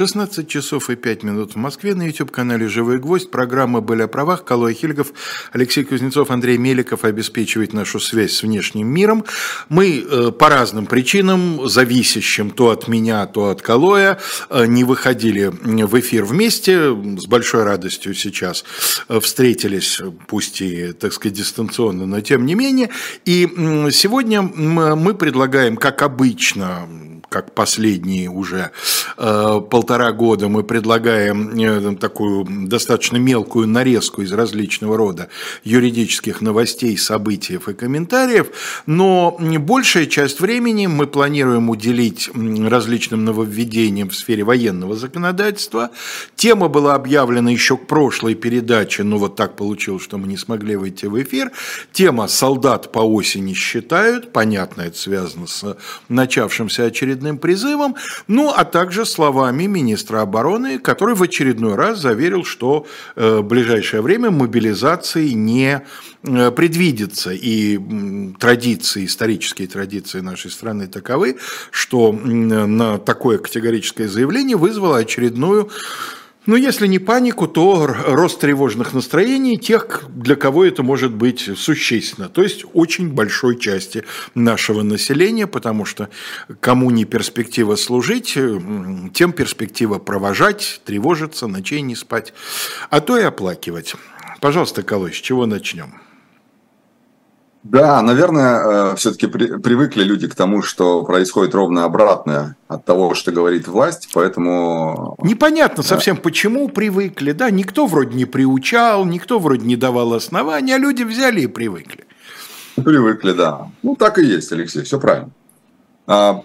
16 часов и 5 минут в Москве на YouTube-канале «Живой гвоздь». Программа «Были о правах». Калой Хильгов, Алексей Кузнецов, Андрей Меликов обеспечивает нашу связь с внешним миром. Мы э, по разным причинам, зависящим то от меня, то от Калоя, э, не выходили в эфир вместе. С большой радостью сейчас э, встретились, пусть и, так сказать, дистанционно, но тем не менее. И сегодня мы предлагаем, как обычно, как последние уже э, полтора года мы предлагаем э, такую достаточно мелкую нарезку из различного рода юридических новостей, событий и комментариев, но большая часть времени мы планируем уделить различным нововведениям в сфере военного законодательства. Тема была объявлена еще к прошлой передаче, но вот так получилось, что мы не смогли выйти в эфир. Тема «Солдат по осени считают», понятно, это связано с начавшимся очередным очередным призывом, ну а также словами министра обороны, который в очередной раз заверил, что э, в ближайшее время мобилизации не э, предвидится. И традиции, исторические традиции нашей страны таковы, что на такое категорическое заявление вызвало очередную ну, если не панику, то рост тревожных настроений тех, для кого это может быть существенно. То есть очень большой части нашего населения, потому что кому не перспектива служить, тем перспектива провожать, тревожиться, ночей не спать, а то и оплакивать. Пожалуйста, Колой, с чего начнем? Да, наверное, э, все-таки при, привыкли люди к тому, что происходит ровно обратное от того, что говорит власть, поэтому... Непонятно совсем, почему привыкли, да, никто вроде не приучал, никто вроде не давал основания, а люди взяли и привыкли. Привыкли, да. Ну, так и есть, Алексей, все правильно. А,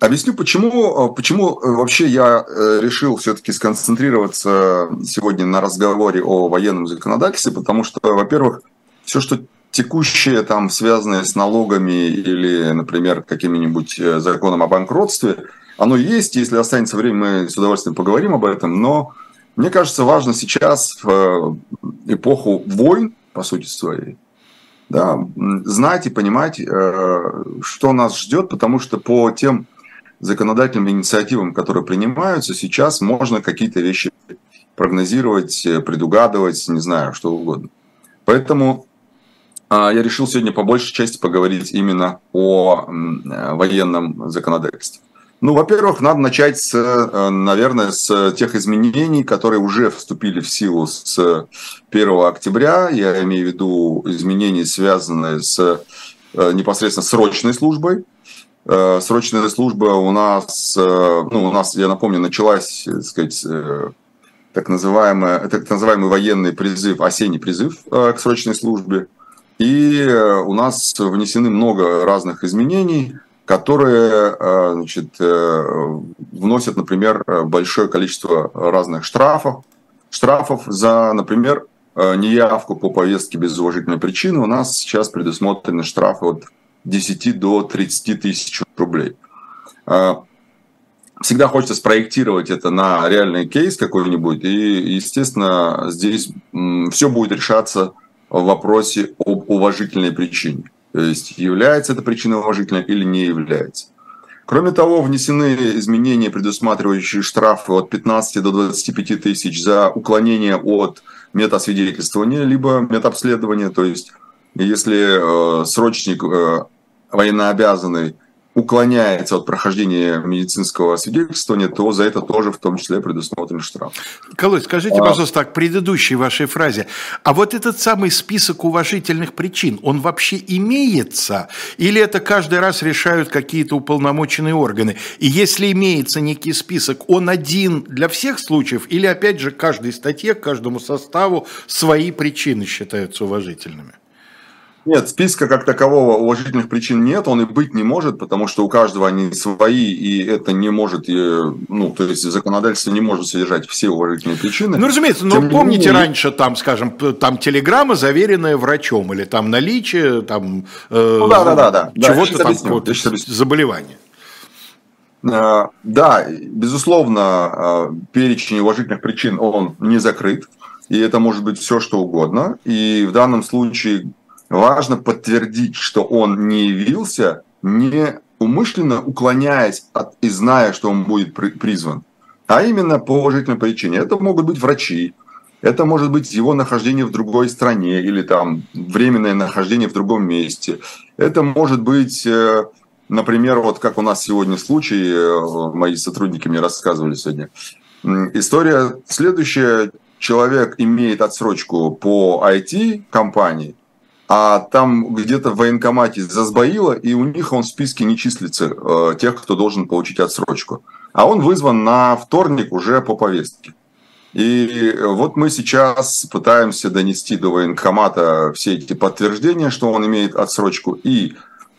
объясню, почему, почему вообще я э, решил все-таки сконцентрироваться сегодня на разговоре о военном законодательстве, потому что, во-первых, все, что текущие, там, связанные с налогами или, например, каким-нибудь э, законом о банкротстве, оно есть, если останется время, мы с удовольствием поговорим об этом, но мне кажется, важно сейчас, в э, эпоху войн, по сути своей, да, знать и понимать, э, что нас ждет, потому что по тем законодательным инициативам, которые принимаются, сейчас можно какие-то вещи прогнозировать, предугадывать, не знаю, что угодно. Поэтому я решил сегодня по большей части поговорить именно о э, военном законодательстве. Ну, во-первых, надо начать, с, э, наверное, с тех изменений, которые уже вступили в силу с 1 октября. Я имею в виду изменения, связанные с э, непосредственно срочной службой. Срочная служба у нас, ну, у нас, я напомню, началась, так сказать, так, называемый, так называемый военный призыв, осенний призыв к срочной службе – и э, у нас внесены много разных изменений, которые э, значит, э, вносят, например, большое количество разных штрафов. Штрафов за, например, неявку по повестке без уважительной причины. У нас сейчас предусмотрены штрафы от 10 до 30 тысяч рублей. Всегда хочется спроектировать это на реальный кейс какой-нибудь, и, естественно, здесь все будет решаться в вопросе об уважительной причине. То есть является эта причина уважительной или не является. Кроме того, внесены изменения, предусматривающие штрафы от 15 до 25 тысяч за уклонение от метасвидетельствования либо метаобследования. То есть, если э, срочник э, военнообязанный уклоняется от прохождения медицинского свидетельствования, то за это тоже в том числе предусмотрен штраф. Николай, скажите, а... пожалуйста, к предыдущей вашей фразе, а вот этот самый список уважительных причин, он вообще имеется? Или это каждый раз решают какие-то уполномоченные органы? И если имеется некий список, он один для всех случаев? Или опять же каждой статье, каждому составу свои причины считаются уважительными? Нет, списка как такового уважительных причин нет, он и быть не может, потому что у каждого они свои, и это не может, ну, то есть законодательство не может содержать все уважительные причины. Ну, разумеется, но Тем помните менее... раньше, там, скажем, там телеграмма, заверенная врачом, или там наличие, там, э, ну, да, да, да, да. чего-то да, там, вот, заболевания. Э, да, безусловно, э, перечень уважительных причин, он не закрыт, и это может быть все, что угодно. И в данном случае важно подтвердить, что он не явился, не умышленно уклоняясь от и зная, что он будет призван. а именно по уважительной причине. Это могут быть врачи, это может быть его нахождение в другой стране или там временное нахождение в другом месте. Это может быть, э, например, вот как у нас сегодня случай, э, мои сотрудники мне рассказывали сегодня. История следующая. Человек имеет отсрочку по IT-компании, а там где-то в военкомате засбоило, и у них он в списке не числится э, тех, кто должен получить отсрочку. А он вызван на вторник уже по повестке. И вот мы сейчас пытаемся донести до военкомата все эти подтверждения, что он имеет отсрочку. И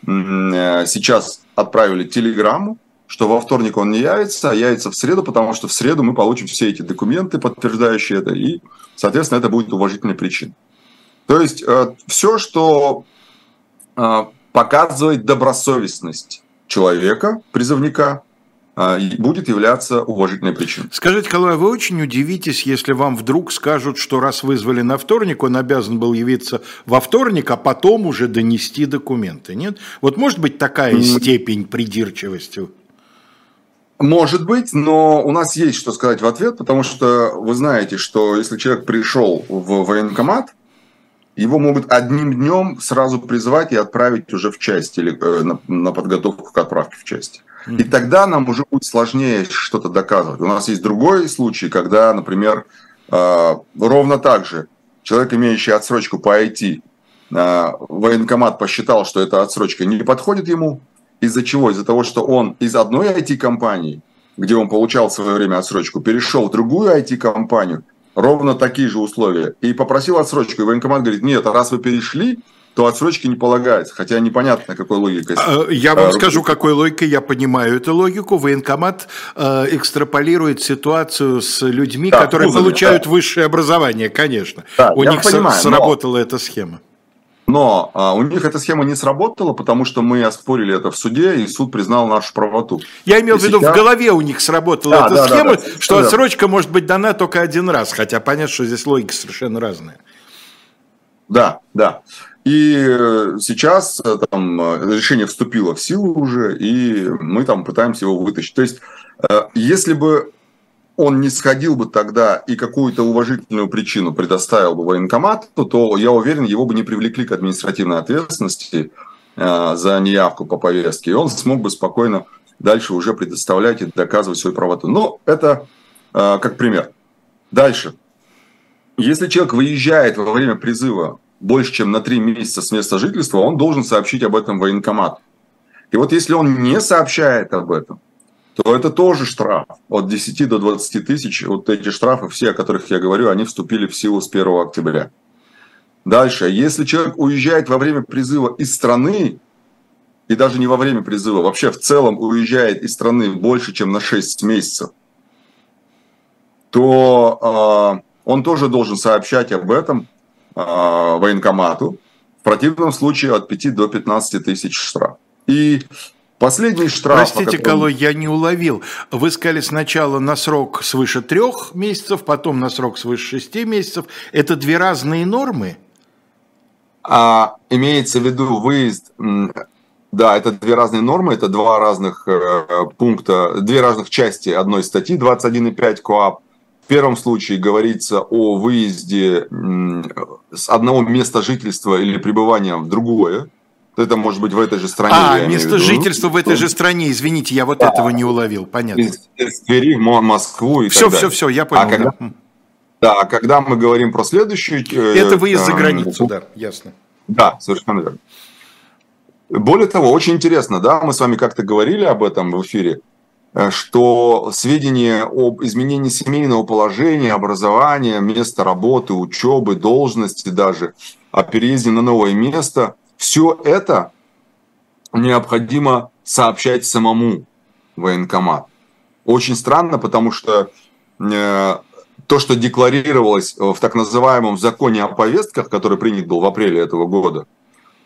э, сейчас отправили телеграмму, что во вторник он не явится, а явится в среду, потому что в среду мы получим все эти документы, подтверждающие это, и, соответственно, это будет уважительной причиной. То есть э, все, что э, показывает добросовестность человека, призывника, а, будет являться уважительной причиной. Скажите, Калай, вы очень удивитесь, если вам вдруг скажут, что раз вызвали на вторник, он обязан был явиться во вторник, а потом уже донести документы, нет? Вот может быть такая степень придирчивости? Может быть, но у нас есть что сказать в ответ, потому что вы знаете, что если человек пришел в военкомат, его могут одним днем сразу призвать и отправить уже в часть или э, на, на подготовку к отправке в часть. И тогда нам уже будет сложнее что-то доказывать. У нас есть другой случай, когда, например, э, ровно так же человек, имеющий отсрочку по IT, э, военкомат посчитал, что эта отсрочка не подходит ему. Из-за чего? Из-за того, что он из одной IT-компании, где он получал в свое время отсрочку, перешел в другую IT-компанию, ровно такие же условия, и попросил отсрочку. И военкомат говорит, нет, раз вы перешли, то отсрочки не полагается, хотя непонятно, какой логикой. А, я вам а, скажу, какой логикой я понимаю эту логику. Военкомат э, экстраполирует ситуацию с людьми, да, которые вузами, получают да. высшее образование, конечно. Да, у них понимаю, сработала но... эта схема. Но а, у них эта схема не сработала, потому что мы оспорили это в суде, и суд признал нашу правоту. Я имел в виду, сейчас... в голове у них сработала да, эта да, схема, да, да, что да. отсрочка может быть дана только один раз, хотя понятно, что здесь логика совершенно разная. Да, да. И э, сейчас э, там, э, решение вступило в силу уже, и мы там пытаемся его вытащить. То есть, если бы он не сходил бы тогда и какую-то уважительную причину предоставил бы военкомату, то я уверен, его бы не привлекли к административной ответственности за неявку по повестке, и он смог бы спокойно дальше уже предоставлять и доказывать свою правоту. Но это как пример. Дальше. Если человек выезжает во время призыва больше, чем на три месяца с места жительства, он должен сообщить об этом военкомат. И вот если он не сообщает об этом, то это тоже штраф от 10 до 20 тысяч. Вот эти штрафы, все, о которых я говорю, они вступили в силу с 1 октября. Дальше, если человек уезжает во время призыва из страны, и даже не во время призыва, вообще в целом уезжает из страны больше, чем на 6 месяцев, то э, он тоже должен сообщать об этом э, военкомату. В противном случае от 5 до 15 тысяч штраф. И Последний штраф... Простите, котором... Калой, я не уловил. Вы сказали сначала на срок свыше трех месяцев, потом на срок свыше шести месяцев. Это две разные нормы? А, имеется в виду выезд... Да, это две разные нормы, это два разных э, пункта, две разных части одной статьи 21.5 КОАП. В первом случае говорится о выезде с одного места жительства или пребывания в другое. Это может быть в этой же стране. А, место жительства в этой же стране. Извините, я вот да. этого не уловил. Понятно. Из, из Твери в Москву и все, так далее. Все, все, я понял. А когда, да. да, а когда мы говорим про следующую... Э, Это выезд за границу, да, ясно. Да, совершенно верно. Более того, очень интересно, да, мы с вами как-то говорили об этом в эфире. Э, что сведения об изменении семейного положения, образования, места работы, учебы, должности даже, о переезде на новое место, все это необходимо сообщать самому военкомат. Очень странно, потому что э, то, что декларировалось в так называемом законе о повестках, который принят был в апреле этого года,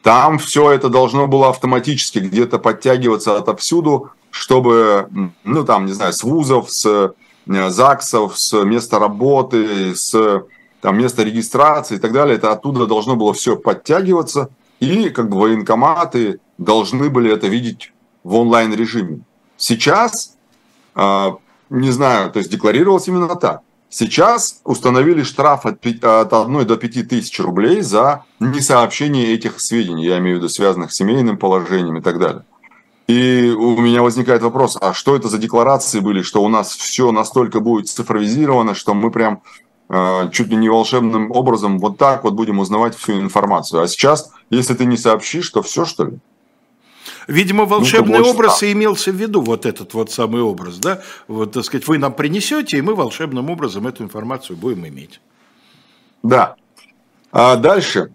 там все это должно было автоматически где-то подтягиваться отовсюду, чтобы, ну там, не знаю, с вузов, с э, ЗАГСов, с места работы, с там, места регистрации и так далее, это оттуда должно было все подтягиваться, и как бы военкоматы должны были это видеть в онлайн-режиме. Сейчас э, не знаю, то есть декларировалось именно так. Сейчас установили штраф от, от 1 до 5 тысяч рублей за несообщение этих сведений, я имею в виду связанных с семейным положением и так далее. И у меня возникает вопрос, а что это за декларации были, что у нас все настолько будет цифровизировано, что мы прям чуть ли не волшебным образом вот так вот будем узнавать всю информацию. А сейчас, если ты не сообщишь, то все что ли? Видимо, ну, волшебный ну, образ и имелся в виду, вот этот вот самый образ, да? Вот, так сказать, вы нам принесете, и мы волшебным образом эту информацию будем иметь. Да. А дальше.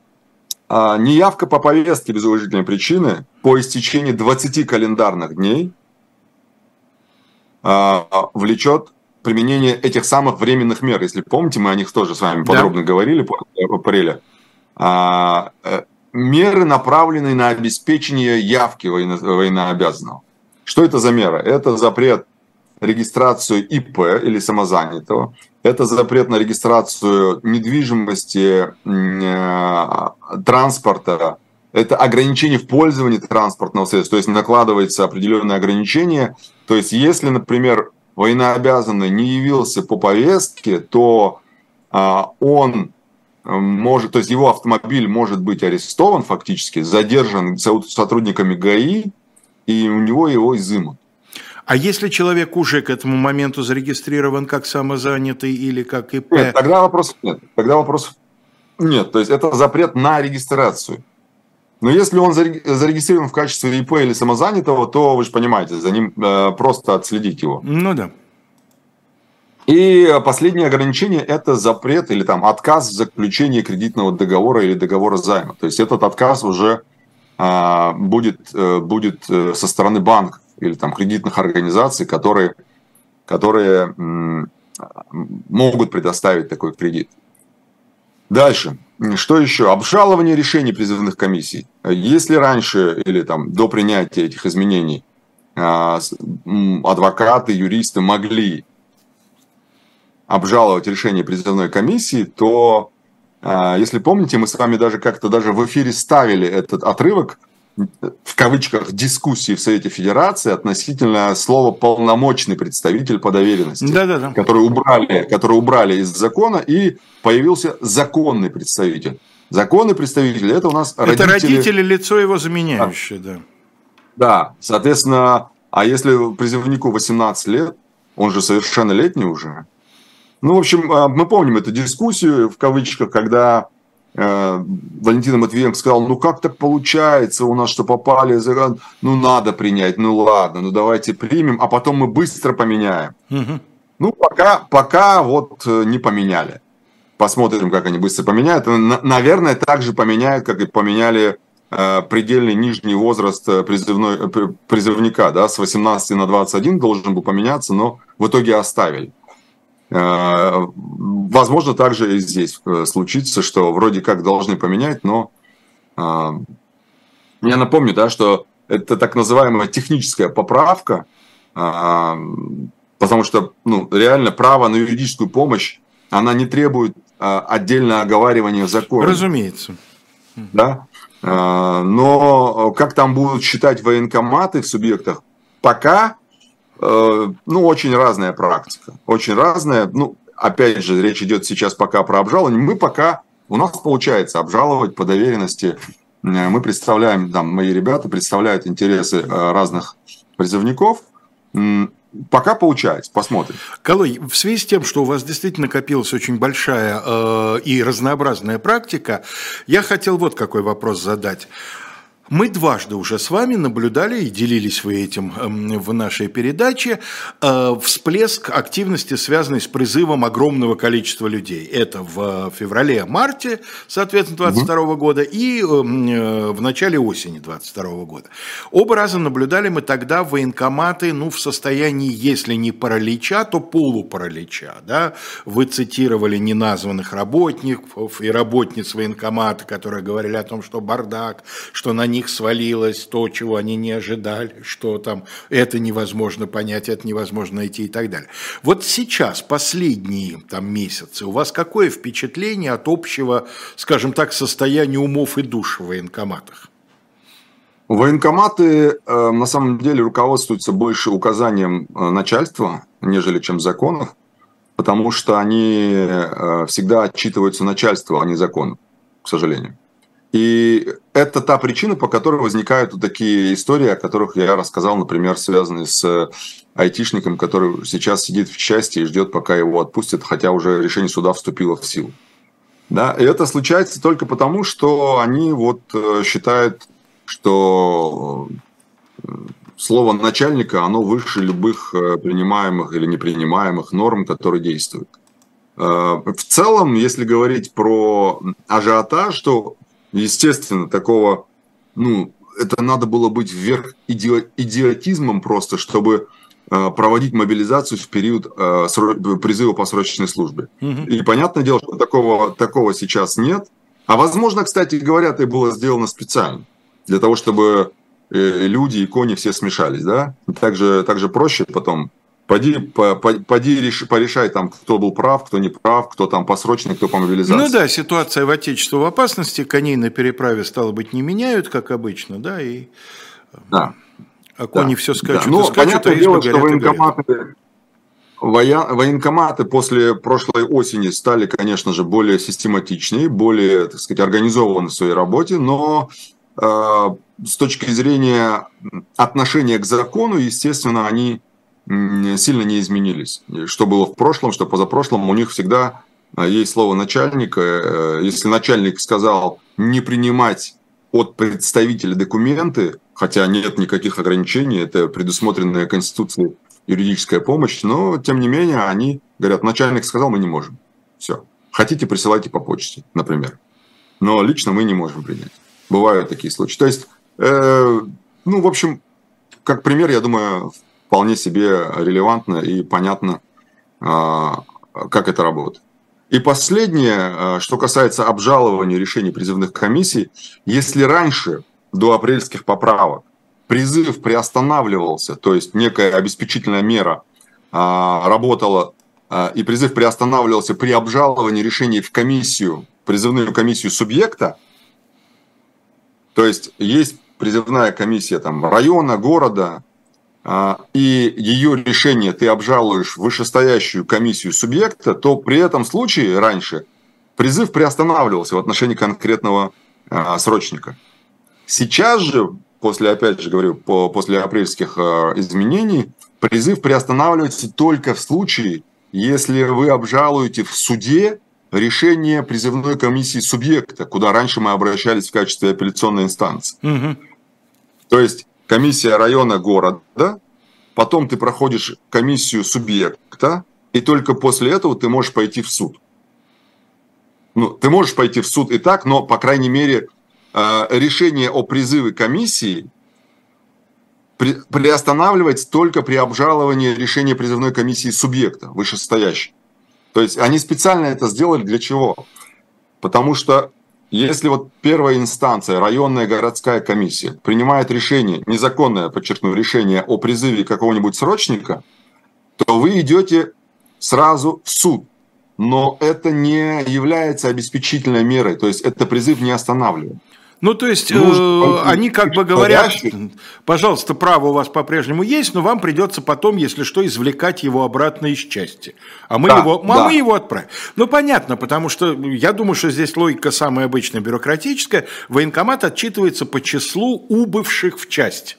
А, неявка по повестке без уважительной причины по истечении 20 календарных дней а, влечет применение этих самых временных мер. Если помните, мы о них тоже с вами подробно да. говорили по апреле. А, э, меры, направленные на обеспечение явки военно, военнообязанного. Что это за мера? Это запрет регистрацию ИП или самозанятого, это запрет на регистрацию недвижимости, э, транспорта, это ограничение в пользовании транспортного средства, то есть накладывается определенное ограничение. То есть если, например, военнообязанный не явился по повестке, то а, он может, то есть его автомобиль может быть арестован фактически, задержан сотрудниками ГАИ, и у него его изымут. А если человек уже к этому моменту зарегистрирован как самозанятый или как ИП? Нет, тогда вопросов нет. Тогда вопросов нет. То есть это запрет на регистрацию. Но если он зарегистрирован в качестве ИП или самозанятого, то вы же понимаете, за ним э, просто отследить его. Ну да. И последнее ограничение – это запрет или там отказ в заключении кредитного договора или договора займа. То есть этот отказ уже а, будет, э, будет э, со стороны банков или там кредитных организаций, которые, которые могут предоставить такой кредит. Дальше. Что еще? Обжалование решений призывных комиссий. Если раньше или там до принятия этих изменений а, адвокаты, юристы могли обжаловать решение призывной комиссии, то, а, если помните, мы с вами даже как-то даже в эфире ставили этот отрывок, в кавычках, дискуссии в Совете Федерации относительно слова «полномочный представитель по доверенности», да, да, да. Который, убрали, который убрали из закона, и появился законный представитель. Законный представитель – это у нас это родители... родители, лицо его заменяющее, да. да. Соответственно, а если призывнику 18 лет, он же совершеннолетний уже, ну, в общем, а, мы помним эту дискуссию, в кавычках, когда Валентина Матвиенко сказал, ну как так получается у нас, что попали, ну надо принять, ну ладно, ну давайте примем, а потом мы быстро поменяем. Угу. Ну, пока, пока вот э, не поменяли. Посмотрим, как они быстро поменяют. Наверное, так же поменяют, как и поменяли э, предельный нижний возраст призывной, призывника, да, с 18 на 21 должен был поменяться, но в итоге оставили. Э, возможно, также и здесь э, случится, что вроде как должны поменять, но э, я напомню, да, что это так называемая техническая поправка, потому что ну, реально право на юридическую помощь, она не требует отдельно оговаривания в законе. Разумеется. Да? Но как там будут считать военкоматы в субъектах, пока ну, очень разная практика. Очень разная. Ну, опять же, речь идет сейчас пока про обжалование. Мы пока, у нас получается обжаловать по доверенности. Э, мы представляем, там, мои ребята представляют интересы э, разных призывников. Пока получается, посмотрим. Колой, в связи с тем, что у вас действительно накопилась очень большая э, и разнообразная практика, я хотел вот какой вопрос задать. Мы дважды уже с вами наблюдали и делились вы этим эм, в нашей передаче э, всплеск активности, связанный с призывом огромного количества людей. Это в феврале-марте, соответственно, 22 угу. года и эм, э, в начале осени 22 года. Оба раза наблюдали мы тогда военкоматы, ну, в состоянии, если не паралича, то полупаралича. Да? Вы цитировали неназванных работников и работниц военкомата, которые говорили о том, что бардак, что на них них свалилось то, чего они не ожидали, что там это невозможно понять, это невозможно найти и так далее. Вот сейчас, последние там месяцы, у вас какое впечатление от общего, скажем так, состояния умов и душ в военкоматах? Военкоматы э, на самом деле руководствуются больше указанием э, начальства, нежели чем законов, потому что они э, всегда отчитываются начальству, а не закону, к сожалению. И это та причина, по которой возникают вот такие истории, о которых я рассказал, например, связанные с айтишником, который сейчас сидит в части и ждет, пока его отпустят, хотя уже решение суда вступило в силу. Да, и это случается только потому, что они вот э, считают, что э, слово начальника, оно выше любых э, принимаемых или непринимаемых норм, которые действуют. В целом, если говорить про ажиотаж, то Естественно, такого, ну, это надо было быть вверх иди идиотизмом просто, чтобы э, проводить мобилизацию в период э, призыва по срочной службе. Угу. И понятное дело, что такого, такого сейчас нет. А возможно, кстати говоря, это было сделано специально, для того, чтобы э, люди и кони все смешались, да? Также, также проще потом Поди, по, по, поди реш, порешай там, кто был прав, кто не прав, кто там по срочной, кто по мобилизации. Ну да, ситуация в Отечестве в опасности, коней на переправе, стало быть, не меняют, как обычно, да, и... Да. А кони да. все скачут да. И скачут, понятное а дело, что военкоматы, военкоматы после прошлой осени стали, конечно же, более систематичнее, более, так сказать, организованы в своей работе, но э, с точки зрения отношения к закону, естественно, они сильно не изменились. Что было в прошлом, что позапрошлом, у них всегда а, есть слово начальника. Э, если начальник сказал не принимать от представителя документы, хотя нет никаких ограничений, это предусмотренная Конституцией юридическая помощь, но тем не менее они говорят, начальник сказал, мы не можем. Все. Хотите, присылайте по почте, например. Но лично мы не можем принять. Бывают такие случаи. То есть, э, ну, в общем, как пример, я думаю, вполне себе релевантно и понятно, а, как это работает. И последнее, а, что касается обжалования решений призывных комиссий, если раньше, до апрельских поправок, призыв приостанавливался, то есть некая обеспечительная мера а, работала, и призыв приостанавливался при обжаловании решений в комиссию, призывную комиссию субъекта, то есть есть призывная комиссия там, района, города, и ее решение ты обжалуешь в вышестоящую комиссию субъекта, то при этом случае раньше призыв приостанавливался в отношении конкретного а, срочника. Сейчас же, после, опять же говорю, по, после апрельских а, изменений, призыв приостанавливается только в случае, если вы обжалуете в суде решение призывной комиссии субъекта, куда раньше мы обращались в качестве апелляционной инстанции. Угу. То есть комиссия района города, потом ты проходишь комиссию субъекта, и только после этого ты можешь пойти в суд. Ну, ты можешь пойти в суд и так, но, по крайней мере, э, решение о призыве комиссии приостанавливается только при обжаловании решения призывной комиссии субъекта, вышестоящей. То есть они специально это сделали для чего? Потому что если вот первая инстанция, районная городская комиссия, принимает решение, незаконное, подчеркну, решение о призыве какого-нибудь срочника, то вы идете сразу в суд. Но это не является обеспечительной мерой, то есть это призыв не останавливает. Ну, то есть, э, они как бы говорят, пожалуйста, право у вас по-прежнему есть, но вам придется потом, если что, извлекать его обратно из части. А мы, да, его, а мы его отправим. Ну, понятно, потому что я думаю, что здесь логика самая обычная бюрократическая. Военкомат отчитывается по числу убывших в часть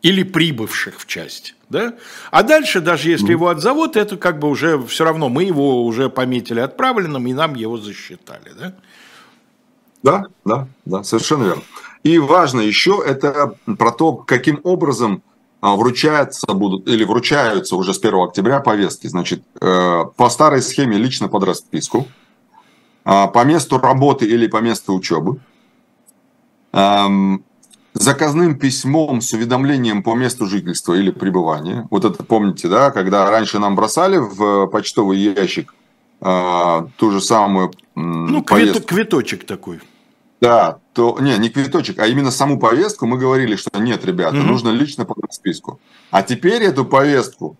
или прибывших в часть. Да? А дальше, даже если его отзовут, это как бы уже все равно мы его уже пометили отправленным, и нам его засчитали. Да? Да, да, да, совершенно верно. И важно еще это про то, каким образом а, вручаются будут или вручаются уже с 1 октября повестки. Значит, э, по старой схеме лично под расписку, а, по месту работы или по месту учебы, эм, заказным письмом с уведомлением по месту жительства или пребывания. Вот это помните, да, когда раньше нам бросали в почтовый ящик а, ту же самую ну, повестку. квиточек такой. Да, то не, не квиточек, а именно саму повестку мы говорили, что нет, ребята, mm-hmm. нужно лично по списку. А теперь эту повестку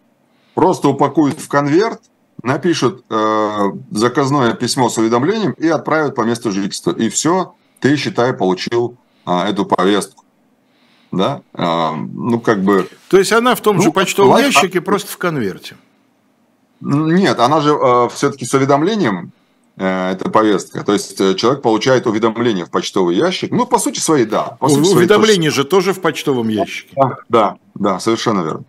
просто упакуют в конверт, напишут э, заказное письмо с уведомлением и отправят по месту жительства. И все, ты, считай, получил э, эту повестку. да, а, ну как бы... То есть она в том ну, же почтовом лайф... ящике, просто в конверте. Нет, она же э, все-таки с уведомлением, э, эта повестка. То есть э, человек получает уведомление в почтовый ящик. Ну, по сути своей, да. По сути уведомление своей, же тоже в почтовом ящике. Да, да, да совершенно верно.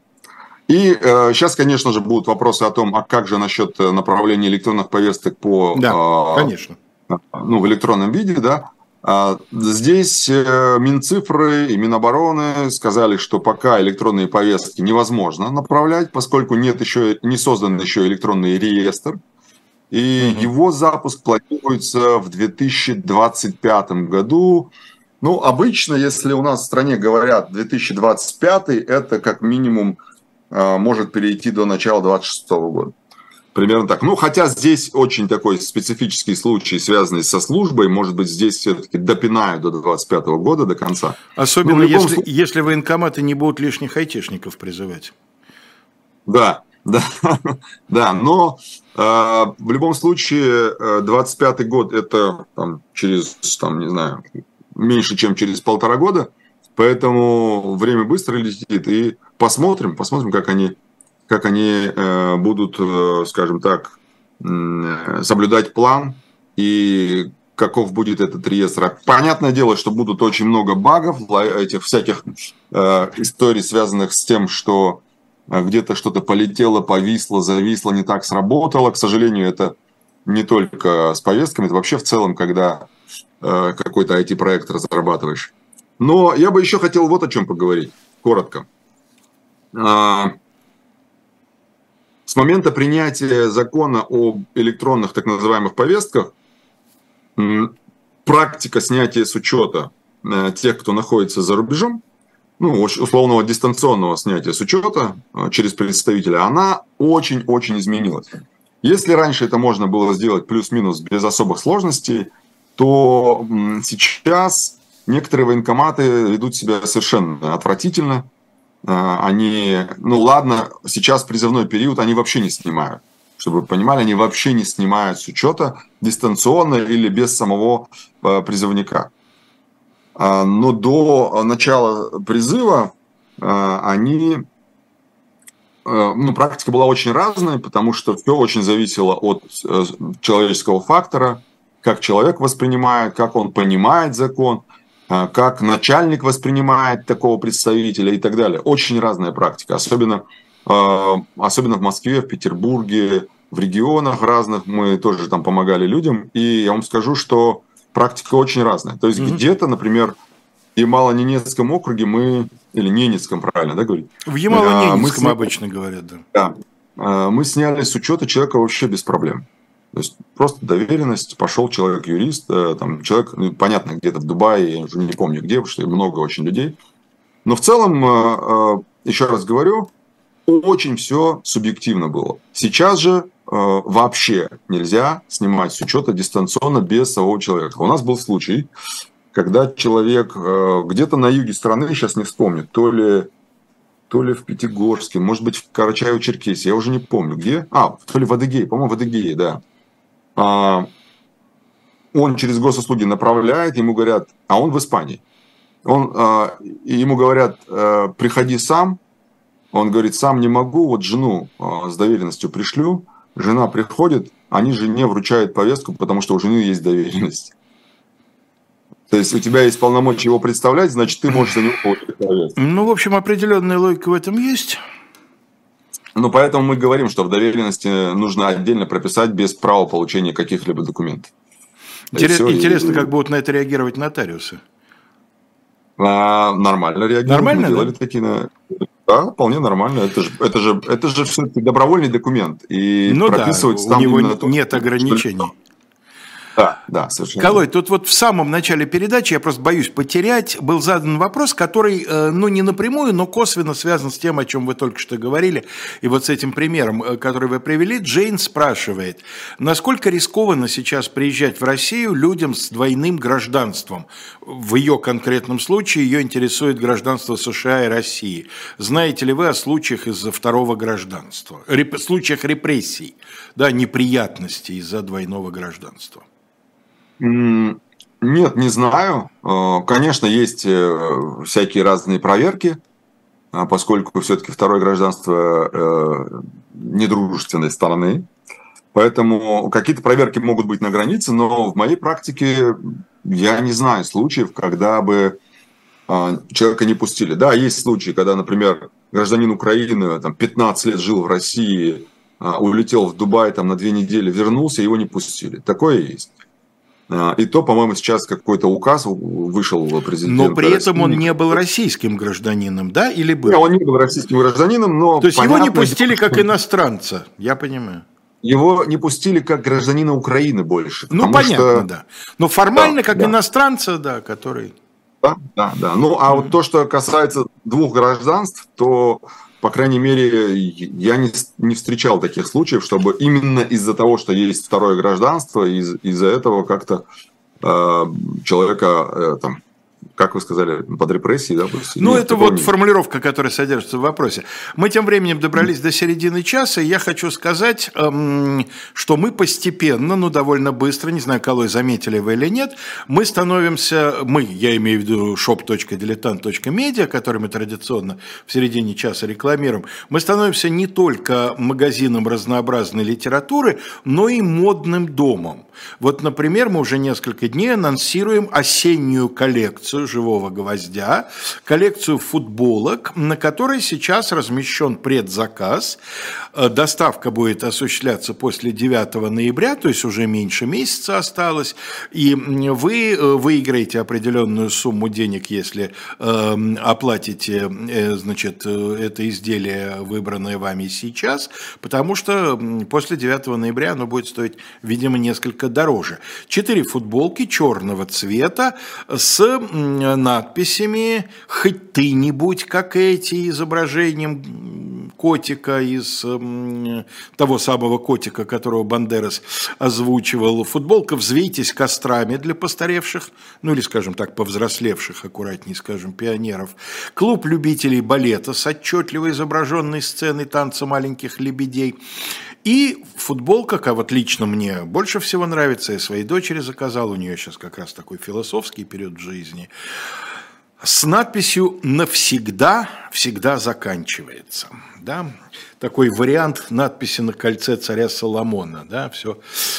И э, сейчас, конечно же, будут вопросы о том, а как же насчет направления электронных повесток по... Да, э, конечно. Ну, в электронном виде, да. А, здесь э, Минцифры и Минобороны сказали, что пока электронные повестки невозможно направлять, поскольку нет еще, не создан еще электронный реестр. И угу. его запуск планируется в 2025 году. Ну, обычно, если у нас в стране говорят 2025, это как минимум а, может перейти до начала 2026 года. Примерно так. Ну, хотя здесь очень такой специфический случай, связанный со службой. Может быть, здесь все-таки допинают до 25 года, до конца. Особенно, ну, если, случае... если военкоматы не будут лишних айтишников призывать. Да, да, да, но э, в любом случае 25 э, год это там, через, там, не знаю, меньше, чем через полтора года, поэтому время быстро летит, и посмотрим, посмотрим, как они как они э, будут, э, скажем так, соблюдать план и каков будет этот реестр. Понятное дело, что будут очень много багов, этих всяких э, историй, связанных с тем, что где-то что-то полетело, повисло, зависло, не так сработало. К сожалению, это не только с повестками, это вообще в целом, когда какой-то IT-проект разрабатываешь. Но я бы еще хотел вот о чем поговорить, коротко. А, с момента принятия закона об электронных так называемых повестках практика снятия с учета э, тех, кто находится за рубежом, ну, условного дистанционного снятия с учета э, через представителя, она очень-очень изменилась. Если раньше это можно было сделать плюс-минус без особых сложностей, то сейчас некоторые военкоматы ведут себя совершенно отвратительно. А, они, ну ладно, сейчас призывной период они вообще не снимают. Чтобы вы понимали, они вообще не снимают с учета дистанционно или без самого а, призывника. А, но до начала призыва они, ну, практика была очень разная, потому что все очень зависело от э, человеческого фактора, как человек воспринимает, как он понимает закон – а, как начальник воспринимает такого представителя и так далее. Очень разная практика, особенно, а, особенно в Москве, в Петербурге, в регионах разных мы тоже там помогали людям. И я вам скажу, что практика очень разная. То есть mm-hmm. где-то, например, в Ямало-Ненецком округе мы, или Ненецком, правильно, да, говорить? В Ямало-Ненецком а, обычно говорят, да. Да. Мы сняли с учета человека вообще без проблем. То есть просто доверенность, пошел человек-юрист, э, там человек, ну, понятно, где-то в Дубае, я уже не помню где, потому что много очень людей. Но в целом, э, э, еще раз говорю, очень все субъективно было. Сейчас же вообще нельзя снимать с учета дистанционно без самого человека. У нас был случай, когда человек где-то на юге страны, сейчас не вспомню, то ли то ли в Пятигорске, может быть, в Карачаево-Черкесии, я уже не помню, где. А, то ли в Адыгее, по-моему, в Адыгее, да. А, он через госуслуги направляет, ему говорят, а он в Испании. Он, а, ему говорят, э, приходи сам. Он говорит, сам не могу, вот жену с доверенностью пришлю. Жена приходит, они жене вручают повестку, потому что у жены есть доверенность. То есть у тебя есть полномочия его представлять, значит, ты можешь за него получить повестку. Ну, в общем, определенная логика в этом есть. Ну, поэтому мы говорим, что в доверенности нужно отдельно прописать без права получения каких-либо документов. Интерес, интересно, и... как будут на это реагировать нотариусы. А, нормально реагируют. Нормально, мы делали да? такие да, вполне нормально. Это же, это же, это же все-таки добровольный документ. И ну прописывается да, у там него нет ограничений. Что да, да, совершенно. Колой, тут вот в самом начале передачи, я просто боюсь потерять, был задан вопрос, который, э, ну, не напрямую, но косвенно связан с тем, о чем вы только что говорили. И вот с этим примером, э, который вы привели, Джейн спрашивает, насколько рискованно сейчас приезжать в Россию людям с двойным гражданством? В ее конкретном случае ее интересует гражданство США и России. Знаете ли вы о случаях из-за второго гражданства? Реп, случаях репрессий, да, неприятностей из-за двойного гражданства? Нет, не знаю. Конечно, есть всякие разные проверки, поскольку все-таки второе гражданство недружественной стороны. Поэтому какие-то проверки могут быть на границе, но в моей практике я не знаю случаев, когда бы а, человека не пустили. Да, есть случаи, когда, например, гражданин Украины там, 15 лет жил в России, а, улетел в Дубай там, на две недели, вернулся, его не пустили. Такое есть. А, и то, по-моему, сейчас какой-то указ вышел президент. Но при этом он не был российским гражданином, да, или был? Нет, он не был российским гражданином, но... То есть его не пустили как иностранца, я понимаю. Его не пустили как гражданина Украины больше. Ну, понятно, что... да. Но формально да, как да. иностранца, да, который... Да, да, да. Ну, а вот то, что касается двух гражданств, то, по крайней мере, я не, не встречал таких случаев, чтобы именно из-за того, что есть второе гражданство, из, из-за этого как-то э, человека э, там, как вы сказали, под репрессией, да? Ну, это вот нет. формулировка, которая содержится в вопросе. Мы тем временем добрались до середины часа, и я хочу сказать, эм, что мы постепенно, ну, довольно быстро, не знаю, Колой, заметили вы или нет, мы становимся, мы, я имею в виду shop.diletant.media, который мы традиционно в середине часа рекламируем, мы становимся не только магазином разнообразной литературы, но и модным домом. Вот, например, мы уже несколько дней анонсируем осеннюю коллекцию «Живого гвоздя», коллекцию футболок, на которой сейчас размещен предзаказ. Э, доставка будет осуществляться после 9 ноября, то есть уже меньше месяца осталось, и вы э, выиграете определенную сумму денег, если э, оплатите значит, это изделие, выбранное вами сейчас, потому что после 9 ноября оно будет стоить, видимо, несколько несколько дороже. Четыре футболки черного цвета с надписями «Хоть ты не будь как эти» изображением котика из того самого котика, которого Бандерас озвучивал. Футболка «Взвейтесь кострами» для постаревших, ну или, скажем так, повзрослевших, аккуратнее скажем, пионеров. Клуб любителей балета с отчетливо изображенной сценой танца маленьких лебедей. И футболка, как вот лично мне больше всего нравится, я своей дочери заказал, у нее сейчас как раз такой философский период жизни, с надписью «Навсегда, всегда заканчивается». Да? Такой вариант надписи на кольце царя Соломона. Да? Все,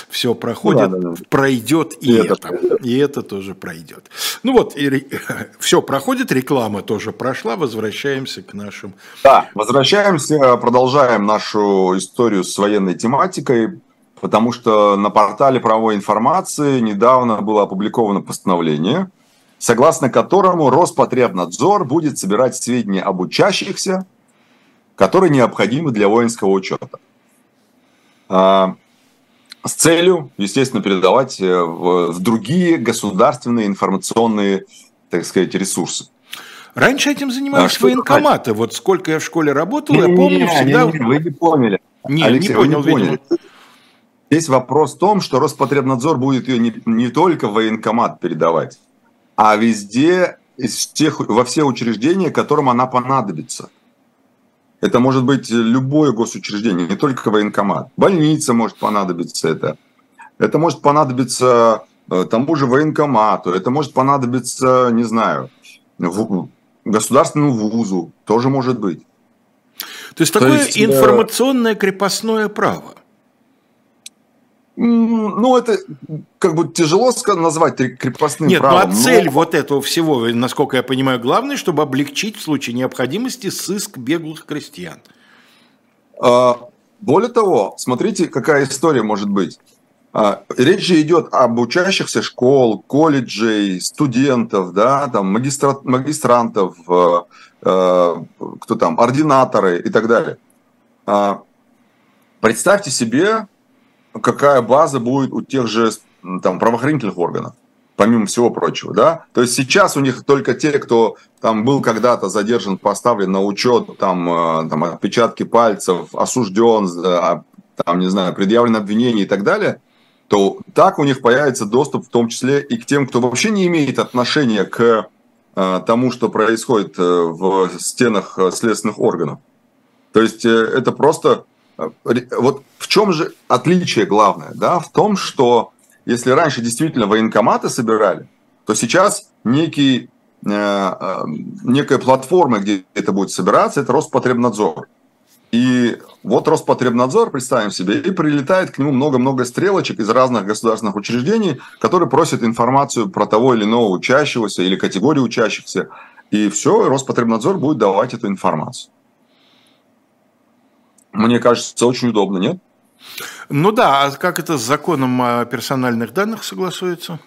все проходит, ну, да, да, да. пройдет и, и это. это. И это тоже пройдет. Ну вот, и, все проходит, реклама тоже прошла, возвращаемся к нашим... Да, возвращаемся, продолжаем нашу историю с военной тематикой, потому что на портале правовой информации недавно было опубликовано постановление – согласно которому Роспотребнадзор будет собирать сведения об учащихся, которые необходимы для воинского учета. А, с целью, естественно, передавать э, в другие государственные информационные, так сказать, ресурсы. Раньше этим занимались а военкоматы. Вот сколько я в школе работал, не, я помню не, всегда... Не, не, вы не поняли. Не, Алексей, не понял, вы не поняли. Видимо. Здесь вопрос в том, что Роспотребнадзор будет ее не, не только в военкомат передавать, а везде, из тех, во все учреждения, которым она понадобится. Это может быть любое госучреждение, не только военкомат. Больница может понадобиться это. Это может понадобиться э, тому же военкомату, это может понадобиться, не знаю, государственному вузу, тоже может быть. То есть То такое есть, э, информационное крепостное право. Ну, это как бы тяжело назвать крепостным Нет, правом. Нет, ну а цель но... вот этого всего, насколько я понимаю, главное, чтобы облегчить в случае необходимости сыск беглых крестьян. А, более того, смотрите, какая история может быть. А, речь же идет об учащихся школ, колледжей, студентов, да, там, магистра... магистрантов, э, э, кто там, ординаторы и так далее. А, представьте себе, какая база будет у тех же там, правоохранительных органов, помимо всего прочего, да. То есть сейчас у них только те, кто там был когда-то задержан, поставлен на учет, там, э, там отпечатки пальцев, осужден, э, а, там, не знаю, предъявлено обвинение и так далее, то так у них появится доступ в том числе и к тем, кто вообще не имеет отношения к э, тому, что происходит в стенах следственных органов. То есть это просто вот в чем же отличие главное? Да? В том, что если раньше действительно военкоматы собирали, то сейчас некий, э, э, некая платформа, где это будет собираться, это Роспотребнадзор. И вот Роспотребнадзор, представим себе, и прилетает к нему много-много стрелочек из разных государственных учреждений, которые просят информацию про того или иного учащегося или категорию учащихся. И все, Роспотребнадзор будет давать эту информацию. Мне кажется, очень удобно, нет? Ну да, а как это с законом о персональных данных согласуется?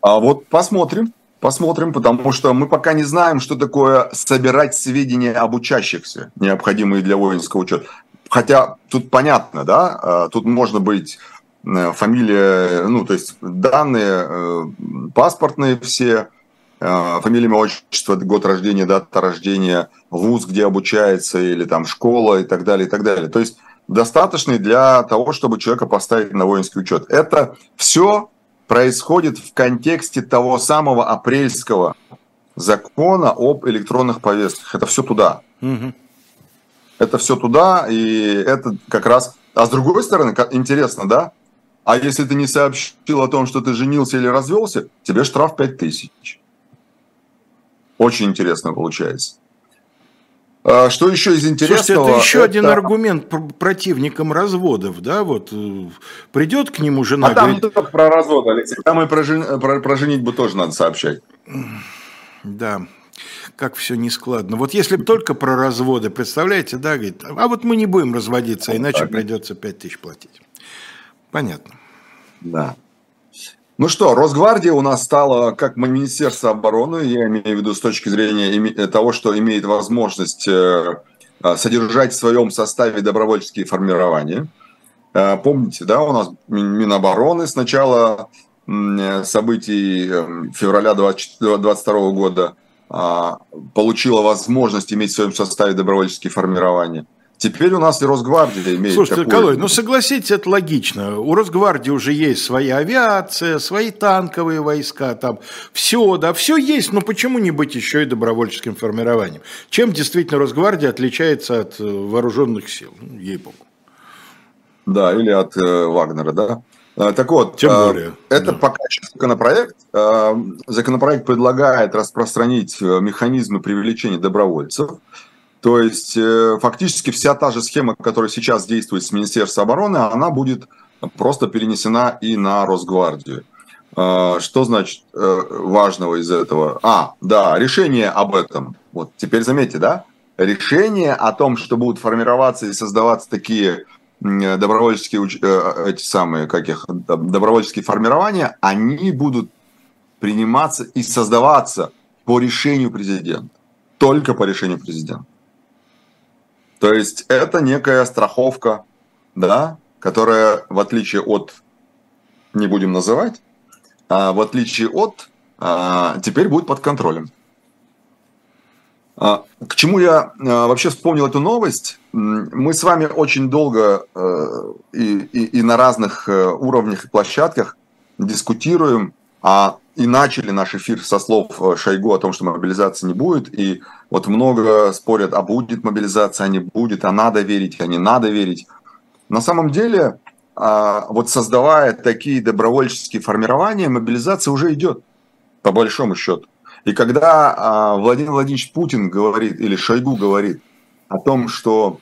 А вот посмотрим. Посмотрим, потому что мы пока не знаем, что такое собирать сведения об учащихся, необходимые для воинского учета. Хотя тут понятно, да, а, тут можно быть э, фамилия, ну, то есть данные э, паспортные все, фамилия, имя, отчество, год рождения, дата рождения, вуз, где обучается, или там школа и так далее, и так далее. То есть достаточный для того, чтобы человека поставить на воинский учет. Это все происходит в контексте того самого апрельского закона об электронных повестках. Это все туда. Угу. Это все туда, и это как раз... А с другой стороны, интересно, да? А если ты не сообщил о том, что ты женился или развелся, тебе штраф 5000. Очень интересно получается. А, что еще из интересного? Слушайте, это еще это... один аргумент противникам разводов, да, вот э, придет к нему жена. А там говорит... только про развод, Алексей, там и про, жен... про, про женитьбу тоже надо сообщать. Да, как все нескладно. Вот если бы только про разводы, представляете, да, говорит, а вот мы не будем разводиться, а иначе придется 5 тысяч платить. Понятно. Да. Ну что, Росгвардия у нас стала как Министерство обороны, я имею в виду с точки зрения того, что имеет возможность э, а, содержать в своем составе добровольческие формирования. Э, помните, да, у нас Минобороны с начала событий эм, февраля 2022 года а, получила возможность иметь в своем составе добровольческие формирования. Теперь у нас и Росгвардия имеет Слушайте, такую... Колой, ну согласитесь, это логично. У Росгвардии уже есть своя авиация, свои танковые войска, там все, да, все есть, но почему не быть еще и добровольческим формированием? Чем действительно Росгвардия отличается от э, вооруженных сил? Ну, ей-богу. Да, или от э, Вагнера, да? А, так вот, Тем а, более, это да. пока законопроект. А, законопроект предлагает распространить э, механизмы привлечения добровольцев – то есть э, фактически вся та же схема, которая сейчас действует с Министерством обороны, она будет просто перенесена и на Росгвардию. А, что значит э, важного из этого? А, да, решение об этом. Вот теперь заметьте, да? Решение о том, что будут формироваться и создаваться такие добровольческие э, эти самые как их добровольческие формирования, они будут приниматься и создаваться по решению президента, только по решению президента. То есть это некая страховка, да, которая в отличие от, не будем называть, а в отличие от, а, теперь будет под контролем. А, к чему я вообще вспомнил эту новость? Мы с вами очень долго э, и, и, и на разных э, уровнях и площадках дискутируем о и начали наш эфир со слов э, Шойгу о том, что мобилизации не будет. И вот много спорят, а будет мобилизация, а не будет, а надо верить, а не надо верить. На самом деле, а, вот создавая такие добровольческие формирования, мобилизация уже идет, по большому счету. И когда а, Владимир Владимирович Путин говорит, или Шойгу говорит о том, что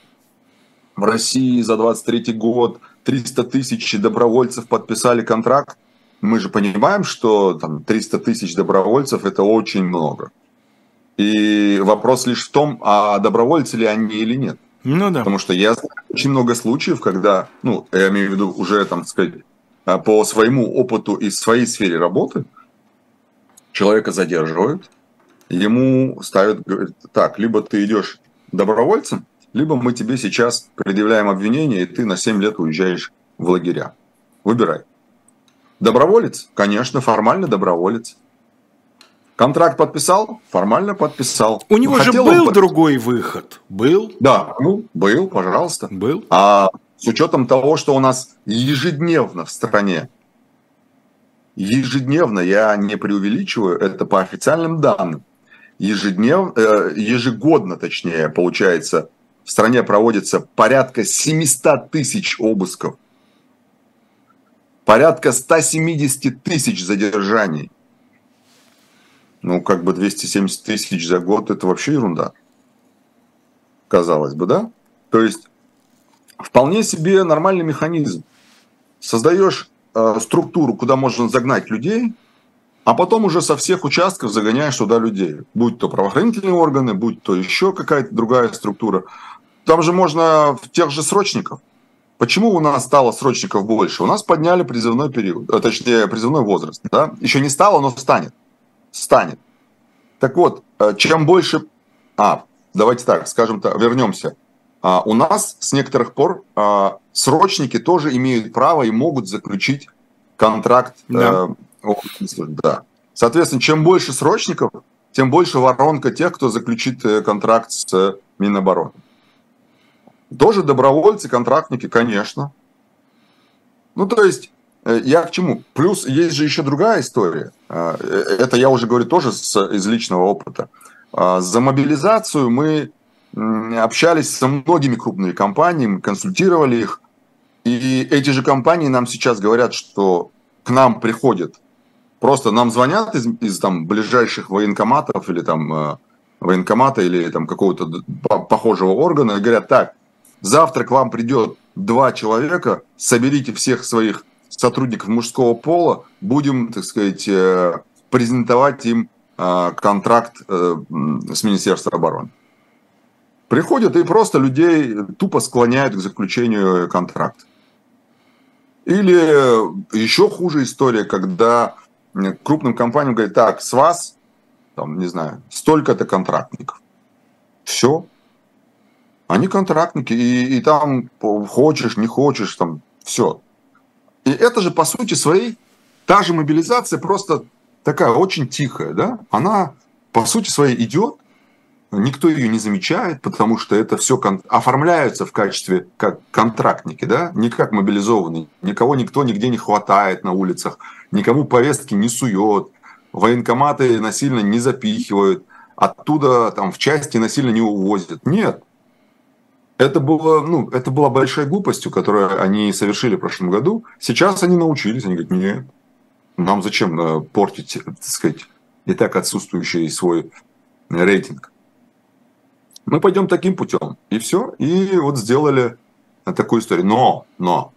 в России за 23 год 300 тысяч добровольцев подписали контракт, мы же понимаем, что там 300 тысяч добровольцев – это очень много. И вопрос лишь в том, а добровольцы ли они или нет. Ну да. Потому что я знаю очень много случаев, когда, ну, я имею в виду уже, там сказать, а, по своему опыту и своей сфере работы, человека задерживают, ему ставят, говорят, так, либо ты идешь добровольцем, либо мы тебе сейчас предъявляем обвинение, и ты на 7 лет уезжаешь в лагеря. Выбирай. Доброволец? Конечно, формально доброволец. Контракт подписал? Формально подписал. У него Хотел же был под... другой выход. Был? Да, ну, был, пожалуйста. Был. А с учетом того, что у нас ежедневно в стране, ежедневно, я не преувеличиваю, это по официальным данным, ежедневно, э, ежегодно, точнее, получается, в стране проводится порядка 700 тысяч обысков порядка 170 тысяч задержаний. Ну, как бы 270 тысяч за год – это вообще ерунда. Казалось бы, да? То есть, вполне себе нормальный механизм. Создаешь э, структуру, куда можно загнать людей, а потом уже со всех участков загоняешь туда людей. Будь то правоохранительные органы, будь то еще какая-то другая структура. Там же можно в тех же срочников. Почему у нас стало срочников больше? У нас подняли призывной период, а, точнее призывной возраст. Да? Еще не стало, но станет. Станет. Так вот, э, чем больше... А, давайте так, скажем так, вернемся. А, у нас с некоторых пор а, срочники тоже имеют право и могут заключить контракт да. Э, да. Соответственно, чем больше срочников, тем больше воронка тех, кто заключит э, контракт с э, Минобороны. Тоже добровольцы, контрактники, конечно. Ну, то есть, э, я к чему? Плюс есть же еще другая история. Это я уже говорю тоже с, из личного опыта. За мобилизацию мы общались со многими крупными компаниями, консультировали их. И эти же компании нам сейчас говорят, что к нам приходят Просто нам звонят из, из там ближайших военкоматов или там э, военкомата или там какого-то похожего органа и говорят, так, завтра к вам придет два человека, соберите всех своих сотрудников мужского пола, будем, так сказать, э, презентовать им э, контракт с Министерством обороны. Приходят и просто людей тупо склоняют к заключению контракта. Или еще хуже история, когда крупным компаниям говорит, так, с вас, там, не знаю, столько-то контрактников. Все. Они контрактники, и, и там хочешь, не хочешь, там, все. И это же, по сути своей, та же мобилизация, просто такая очень тихая, да? Она, по сути своей, идет, никто ее не замечает, потому что это все кон- оформляются в качестве как контрактники, да, не как мобилизованные. Никого никто нигде не хватает на улицах никому повестки не сует, военкоматы насильно не запихивают, оттуда там в части насильно не увозят. Нет. Это, было, ну, это была большая глупостью, которую они совершили в прошлом году. Сейчас они научились, они говорят, нет, нам зачем э, портить, так сказать, и так отсутствующий свой рейтинг. Мы пойдем таким путем. И все. И вот сделали такую историю. Но, но,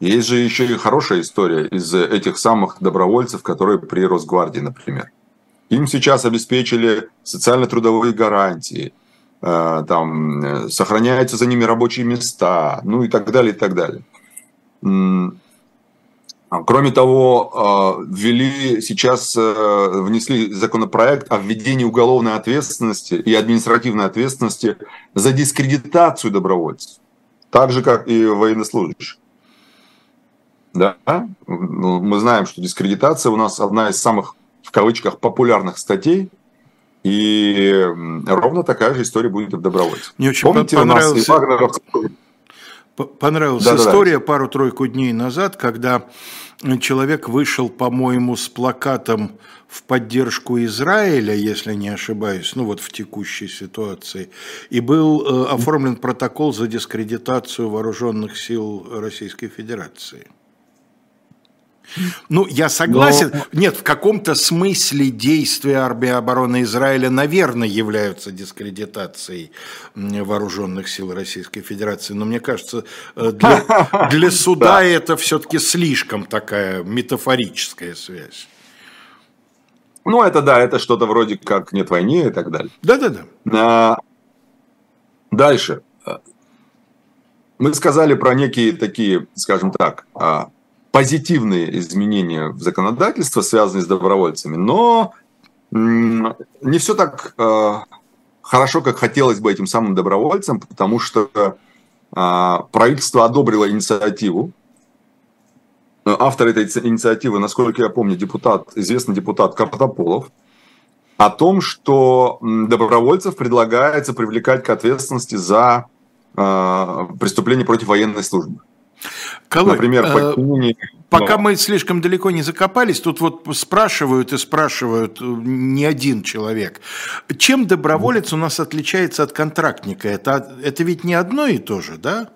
есть же еще и хорошая история из этих самых добровольцев, которые при Росгвардии, например. Им сейчас обеспечили социально-трудовые гарантии, там, э, сохраняются за ними рабочие места, ну и так далее, и так далее. А кроме того, э, ввели сейчас, внесли законопроект о введении уголовной ответственности и административной ответственности за дискредитацию добровольцев, так же, как и военнослужащих. Да? Мы знаем, что дискредитация у нас одна из самых, в кавычках, популярных статей. И ровно такая же история будет и в добровольцах. Мне очень Помните, понравился... Понравилась да, история да, да. пару-тройку дней назад, когда человек вышел, по-моему, с плакатом в поддержку Израиля, если не ошибаюсь, ну вот в текущей ситуации, и был э, оформлен протокол за дискредитацию вооруженных сил Российской Федерации. Ну, я согласен. Но... Нет, в каком-то смысле действия армии обороны Израиля, наверное, являются дискредитацией вооруженных сил Российской Федерации. Но мне кажется, э, для, для суда это все-таки слишком такая метафорическая связь. Ну, это да, это что-то вроде как нет войны и так далее. Да-да-да. А, дальше. Мы сказали про некие такие, скажем так, а, позитивные изменения в законодательство, связанные с добровольцами, но не все так э, хорошо, как хотелось бы этим самым добровольцам, потому что э, правительство одобрило инициативу. Автор этой инициативы, насколько я помню, депутат, известный депутат Картополов, о том, что добровольцев предлагается привлекать к ответственности за э, преступление против военной службы. Колой, Например, э, пока мы слишком далеко не закопались, тут вот спрашивают и спрашивают э, не один человек. Чем доброволец у нас отличается от контрактника? Это, это ведь не одно и то же, да?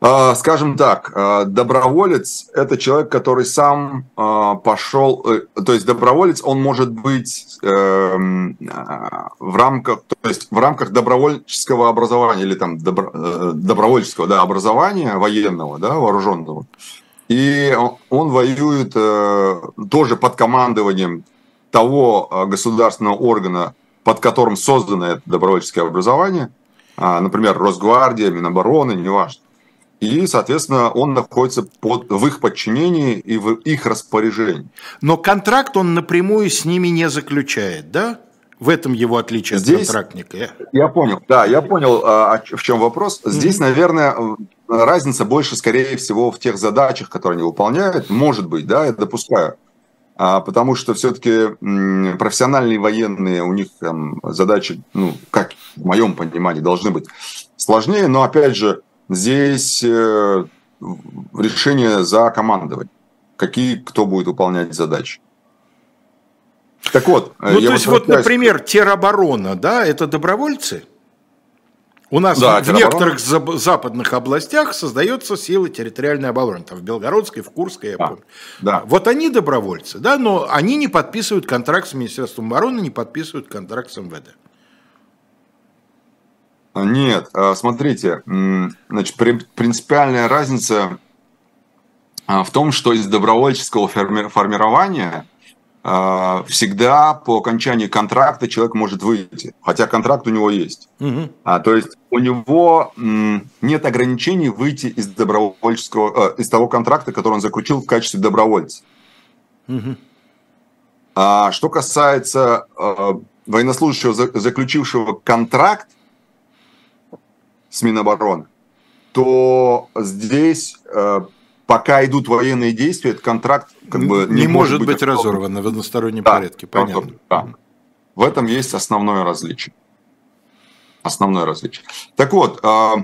А, скажем так, а, доброволец – это человек, который сам а, пошел, э, то есть доброволец, он может быть эм, в рамках, то есть в рамках добровольческого образования или там добро, э, добровольческого да, образования военного, да, вооруженного. И он воюет э, тоже под командованием того государственного органа, под которым создано это добровольческое образование, например, Росгвардия, Минобороны, неважно и, соответственно, он находится под, в их подчинении и в их распоряжении. Но контракт он напрямую с ними не заключает, да? В этом его отличие Здесь, от контрактника. Я понял, да, я понял, а, в чем вопрос. Здесь, mm-hmm. наверное, разница больше, скорее всего, в тех задачах, которые они выполняют. Может быть, да, я допускаю. А, потому что все-таки профессиональные военные, у них там, задачи, ну, как в моем понимании, должны быть сложнее. Но, опять же, Здесь э, решение за командование. Какие, кто будет выполнять задачи. Так вот. Ну, то есть, вот, например, тероборона, да, это добровольцы? У нас да, в некоторых западных областях создается сила территориальной обороны. Там в Белгородской, в Курской, я да, помню. Да. Вот они добровольцы, да, но они не подписывают контракт с Министерством обороны, не подписывают контракт с МВД. Нет, а, смотрите, значит, принципиальная разница а, в том, что из добровольческого формирования а, всегда по окончании контракта человек может выйти, хотя контракт у него есть. Угу. А, то есть у него нет ограничений выйти из добровольческого, из того контракта, который он заключил в качестве добровольца. Угу. А, что касается военнослужащего, заключившего контракт, с Минобороны, то здесь э, пока идут военные действия, этот контракт как бы не, не может быть, быть разорван в одностороннем да, порядке. Понятно. Да. В этом есть основное различие. Основное различие. Так вот, э,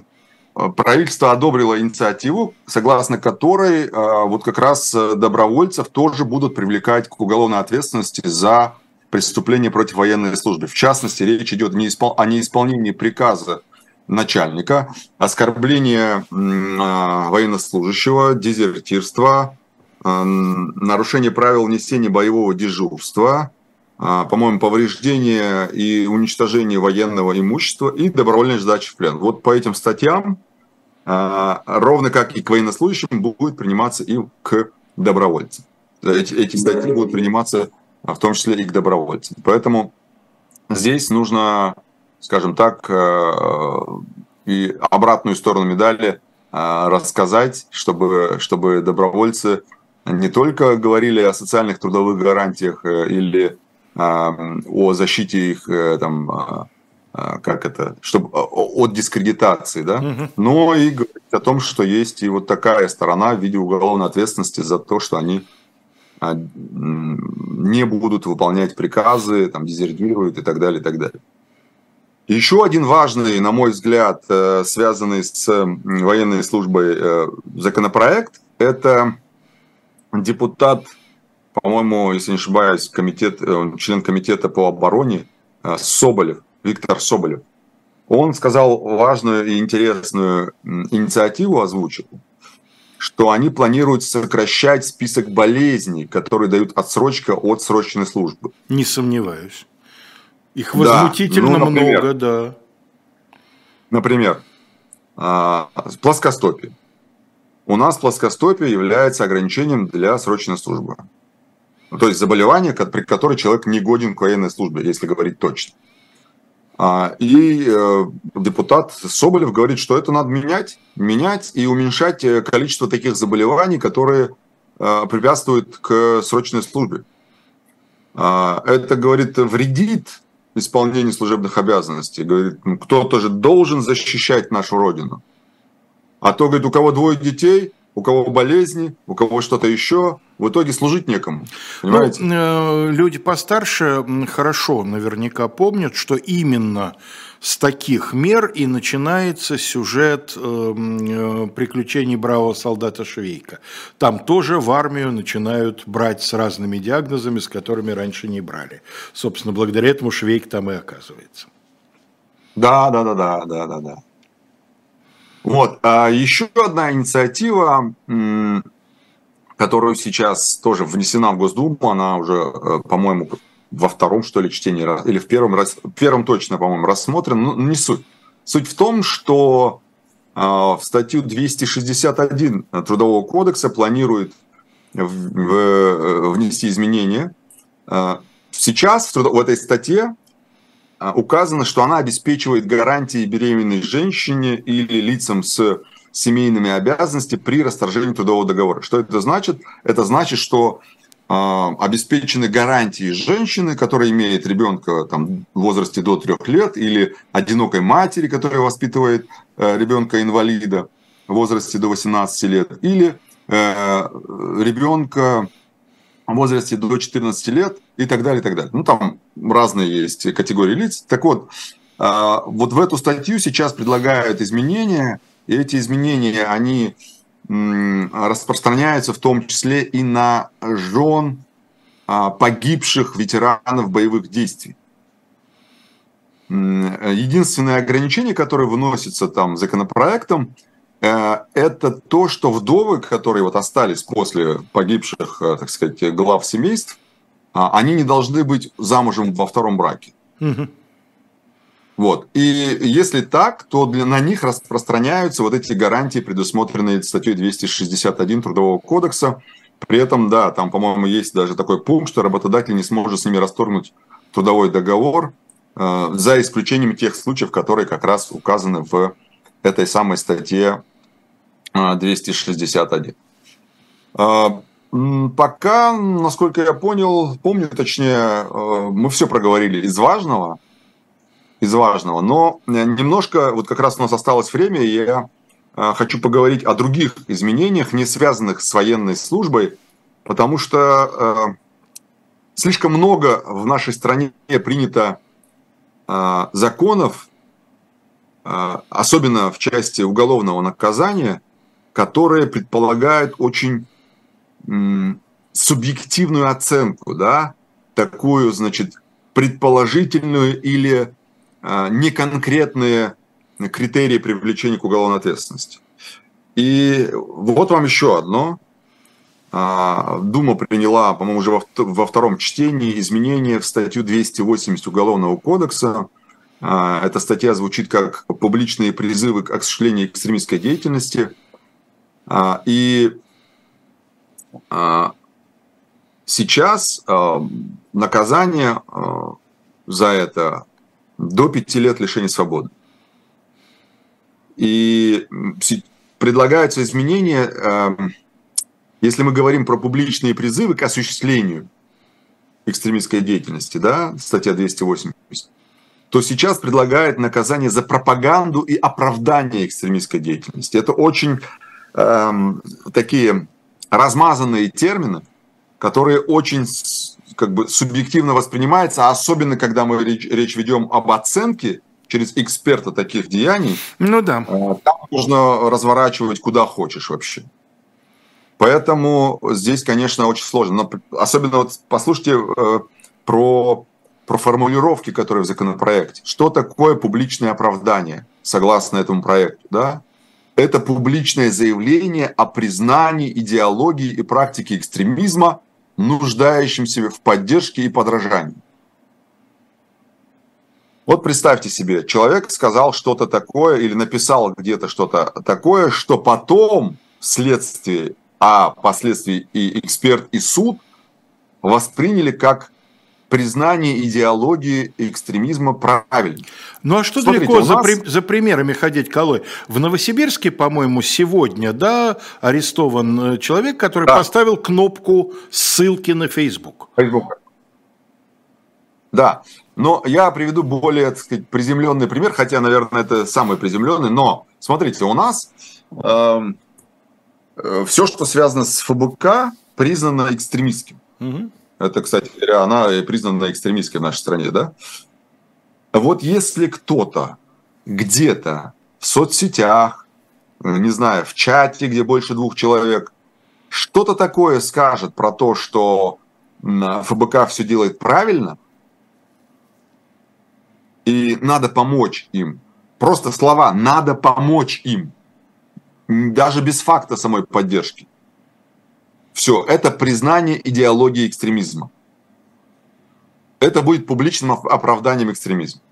правительство одобрило инициативу, согласно которой э, вот как раз добровольцев тоже будут привлекать к уголовной ответственности за преступление против военной службы. В частности, речь идет о неисполнении приказа начальника, оскорбление а, военнослужащего, дезертирство, а, нарушение правил несения боевого дежурства, а, по-моему, повреждение и уничтожение военного имущества и добровольная сдача в плен. Вот по этим статьям, ровно как и к военнослужащим, будет приниматься и к добровольцам. Эти, эти статьи будут приниматься в том числе и к добровольцам. Поэтому здесь нужно скажем так, э, и обратную сторону медали э, рассказать, чтобы, чтобы добровольцы не только говорили о социальных трудовых гарантиях э, или о защите их там, как это, чтобы от дискредитации, да, угу. но и говорить о том, что есть и вот такая сторона в виде уголовной ответственности за то, что они не будут выполнять приказы, там, дезертируют и так далее, и так далее. Еще один важный, на мой взгляд, э, связанный с военной службой э, законопроект, это депутат, по-моему, если не ошибаюсь, комитет, э, член комитета по обороне Соболев, Виктор Соболев. Он сказал важную и интересную инициативу, озвучил, что они планируют сокращать список болезней, которые дают отсрочка от срочной службы. Не сомневаюсь. Их возмутительно да, ну, например, много, да. Например, а, плоскостопие. У нас плоскостопие является ограничением для срочной службы. То есть заболевание, при котором человек не годен к военной службе, если говорить точно. А, и э, депутат Соболев говорит, что это надо менять, менять и уменьшать э, количество таких заболеваний, которые э, препятствуют к срочной службе. А, это, говорит, вредит исполнении служебных обязанностей. Говорит, ну, кто-то же должен защищать нашу Родину. А то, говорит, у кого двое детей, у кого болезни, у кого что-то еще, в итоге служить некому. Понимаете? Ну, люди постарше хорошо наверняка помнят, что именно с таких мер и начинается сюжет э, э, приключений бравого солдата Швейка. Там тоже в армию начинают брать с разными диагнозами, с которыми раньше не брали. Собственно, благодаря этому Швейк там и оказывается. Да, да, да, да, да, да, да. Вот. А еще одна инициатива, которую сейчас тоже внесена в Госдуму, она уже, э, по-моему, во втором, что ли, чтении, или в первом, в первом точно, по-моему, рассмотрен, но не суть. Суть в том, что а, в статью 261 Трудового кодекса планирует внести изменения. А, сейчас в, труд... в этой статье а, указано, что она обеспечивает гарантии беременной женщине или лицам с семейными обязанностями при расторжении трудового договора. Что это значит? Это значит, что обеспечены гарантии женщины, которая имеет ребенка там, в возрасте до трех лет, или одинокой матери, которая воспитывает э, ребенка-инвалида в возрасте до 18 лет, или э, ребенка в возрасте до 14 лет и так далее, и так далее. Ну, там разные есть категории лиц. Так вот, э, вот в эту статью сейчас предлагают изменения, и эти изменения, они распространяются в том числе и на жен а, погибших ветеранов боевых действий. Единственное ограничение, которое выносится там законопроектом, э, это то, что вдовы, которые вот остались после погибших, э, так сказать, глав семейств, а, они не должны быть замужем во втором браке. Угу. Вот. И если так, то для, на них распространяются вот эти гарантии, предусмотренные статьей 261 Трудового кодекса. При этом, да, там, по-моему, есть даже такой пункт, что работодатель не сможет с ними расторгнуть трудовой договор, э, за исключением тех случаев, которые как раз указаны в этой самой статье э, 261. Э, пока, насколько я понял, помню точнее, э, мы все проговорили из важного – из важного. Но э, немножко, вот как раз у нас осталось время, и я э, хочу поговорить о других изменениях, не связанных с военной службой, потому что э, слишком много в нашей стране принято законов, особенно в части уголовного наказания, которые предполагают очень субъективную оценку, да, такую, значит, предположительную или неконкретные критерии привлечения к уголовной ответственности. И вот вам еще одно. А, Дума приняла, по-моему, уже во втором чтении изменения в статью 280 Уголовного кодекса. А, эта статья звучит как «Публичные призывы к осуществлению экстремистской деятельности». И сейчас наказание за это до пяти лет лишения свободы. И предлагаются изменения, эм, если мы говорим про публичные призывы к осуществлению экстремистской деятельности, да, статья 280, то сейчас предлагает наказание за пропаганду и оправдание экстремистской деятельности. Это очень эм, такие размазанные термины, которые очень как бы субъективно воспринимается, особенно когда мы речь, речь ведем об оценке через эксперта таких деяний. Ну да. Э, там можно разворачивать куда хочешь вообще. Поэтому здесь, конечно, очень сложно. Но особенно вот послушайте э, про, про формулировки, которые в законопроекте. Что такое публичное оправдание, согласно этому проекту? Да? Это публичное заявление о признании идеологии и практики экстремизма нуждающимся в поддержке и подражании. Вот представьте себе, человек сказал что-то такое или написал где-то что-то такое, что потом вследствие, а впоследствии и эксперт, и суд восприняли как признание идеологии экстремизма правильно. Ну а что Смотрите, далеко за, нас... при, за примерами ходить, Колой? В Новосибирске, по-моему, сегодня, да, арестован э, человек, который да. поставил кнопку ссылки на Facebook. Facebook. Да, но я приведу более, так сказать, приземленный пример, хотя, наверное, это самый приземленный, но смотрите, у нас эм, э, все, что связано с ФБК, признано экстремистским. Угу. Это, кстати говоря, она признана экстремистской в нашей стране, да? Вот если кто-то где-то в соцсетях, не знаю, в чате, где больше двух человек, что-то такое скажет про то, что ФБК все делает правильно, и надо помочь им. Просто слова «надо помочь им». даже без факта самой поддержки. Все, это признание идеологии экстремизма. Это будет публичным оправданием экстремизма.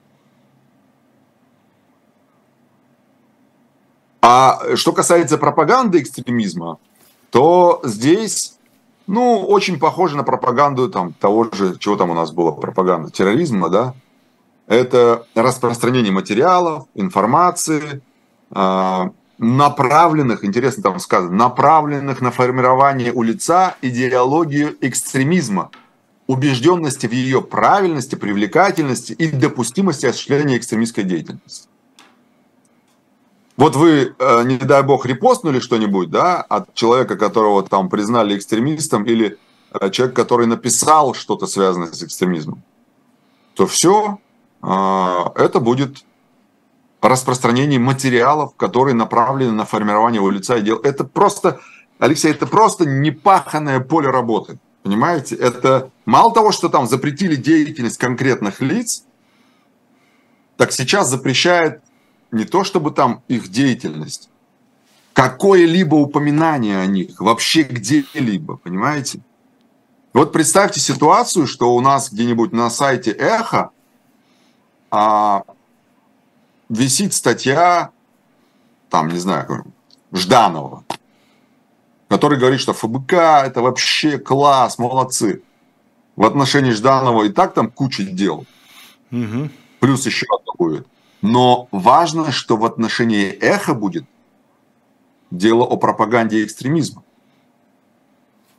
А что касается пропаганды экстремизма, то здесь, ну, очень похоже на пропаганду там того же, чего там у нас было, пропаганда терроризма, да, это распространение материалов, информации, а, направленных, интересно там сказано, направленных на формирование у лица идеологии экстремизма, убежденности в ее правильности, привлекательности и допустимости осуществления экстремистской деятельности. Вот вы, э, не дай бог, репостнули что-нибудь, да, от человека, которого там признали экстремистом, или э, человек, который написал что-то связанное с экстремизмом, то все, а, это будет распространение материалов, которые направлены на формирование его лица и дел. Это просто, Алексей, это просто непаханное поле работы. Понимаете? Это мало того, что там запретили деятельность конкретных лиц, так сейчас запрещает не то чтобы там их деятельность, какое-либо упоминание о них вообще где-либо, понимаете? Вот представьте ситуацию, что у нас где-нибудь на сайте Эхо а, висит статья, там, не знаю, Жданова, который говорит, что ФБК это вообще класс, молодцы. В отношении Жданова и так там куча дел. Угу. Плюс еще одно будет. Но важно, что в отношении эхо будет дело о пропаганде экстремизма.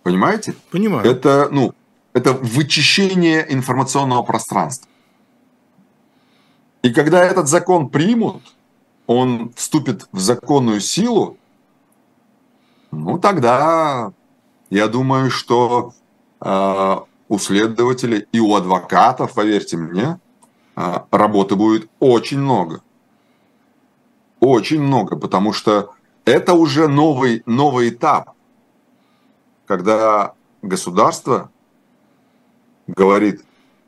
Понимаете? Понимаю. Это, ну, это вычищение информационного пространства. И когда этот закон примут, он вступит в законную силу, ну тогда я думаю, что э, у следователей и у адвокатов, поверьте мне, э, работы будет очень много. Очень много, потому что это уже новый, новый этап, когда государство говорит,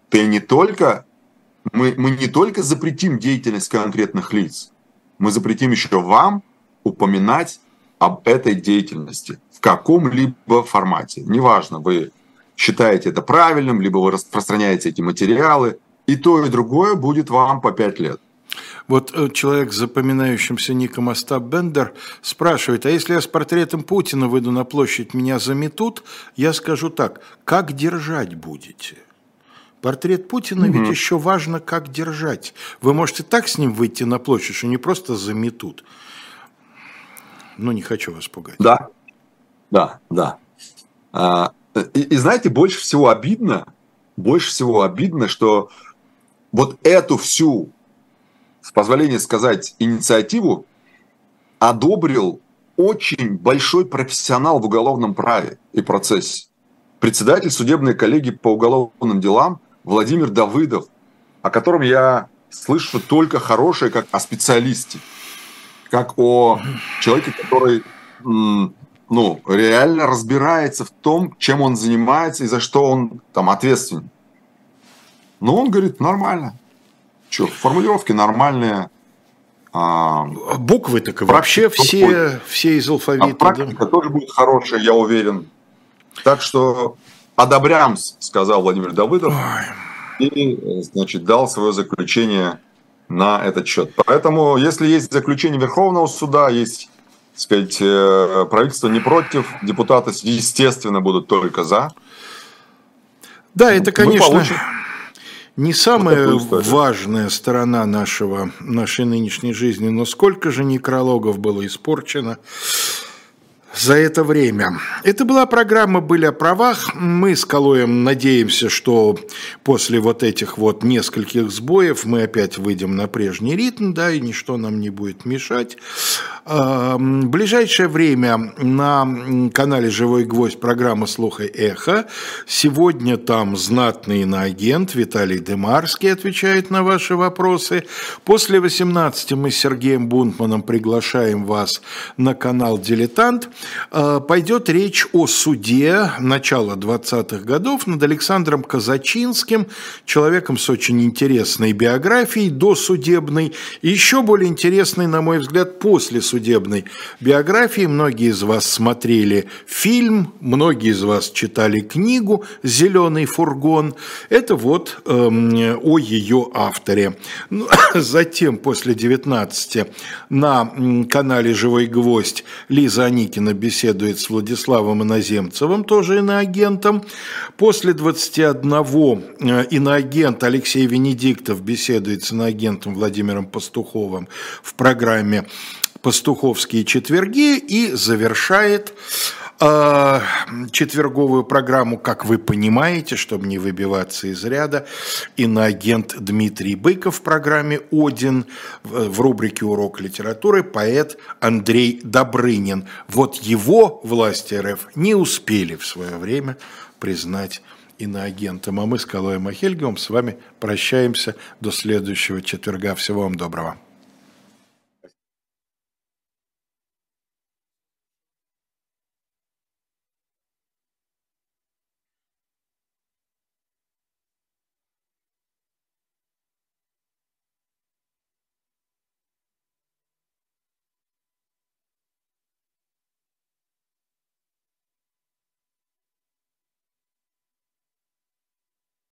ты не только мы, мы не только запретим деятельность конкретных лиц, мы запретим еще вам упоминать об этой деятельности в каком-либо формате. Неважно, вы считаете это правильным, либо вы распространяете эти материалы, и то, и другое будет вам по пять лет. Вот э, человек с запоминающимся ником Остап Бендер спрашивает, а если я с портретом Путина выйду на площадь, меня заметут? Я скажу так, как держать будете? Портрет Путина угу. ведь еще важно, как держать. Вы можете так с ним выйти на площадь, что не просто заметут. Ну, не хочу вас пугать. Да, да, да. А, и, и знаете, больше всего обидно, больше всего обидно, что вот эту всю, с позволения сказать, инициативу одобрил очень большой профессионал в уголовном праве и процессе. Председатель судебной коллегии по уголовным делам Владимир Давыдов, о котором я слышу только хорошее, как о специалисте, как о человеке, который ну, реально разбирается в том, чем он занимается и за что он там ответственен. Но он говорит, нормально. Что, формулировки нормальные. А, Буквы так и вообще все, все из алфавита. А практика да? тоже будет хорошая, я уверен. Так что одобрям, сказал Владимир Давыдов. Ой. И, значит, дал свое заключение на этот счет. Поэтому, если есть заключение Верховного суда, есть, так сказать, э, правительство не против, депутаты, естественно, будут только за. Да, это, конечно, не самая важная сторона нашего, нашей нынешней жизни, но сколько же некрологов было испорчено за это время. Это была программа «Были о правах». Мы с Калоем надеемся, что после вот этих вот нескольких сбоев мы опять выйдем на прежний ритм, да, и ничто нам не будет мешать. В ближайшее время на канале «Живой гвоздь» программа «Слух и эхо». Сегодня там знатный иноагент Виталий Демарский отвечает на ваши вопросы. После 18 мы с Сергеем Бунтманом приглашаем вас на канал «Дилетант». А, пойдет речь о суде начала 20-х годов над Александром Казачинским, человеком с очень интересной биографией, досудебной, и еще более интересной, на мой взгляд, после судебной биографии. Многие из вас смотрели фильм, многие из вас читали книгу «Зеленый фургон». Это вот эм, о ее авторе. Ну, затем, после 19 на канале «Живой гвоздь» Лиза Аникина беседует с Владиславом Иноземцевым, тоже иноагентом. После 21 э, иноагент Алексей Венедиктов беседует с иноагентом Владимиром Пастуховым в программе «Пастуховские четверги» и завершает а, четверговую программу, как вы понимаете, чтобы не выбиваться из ряда, иноагент Дмитрий Быков в программе «Один», в рубрике «Урок литературы» поэт Андрей Добрынин. Вот его власти РФ не успели в свое время признать иноагентом. А мы с Калоем Ахельгом с вами прощаемся до следующего четверга. Всего вам доброго.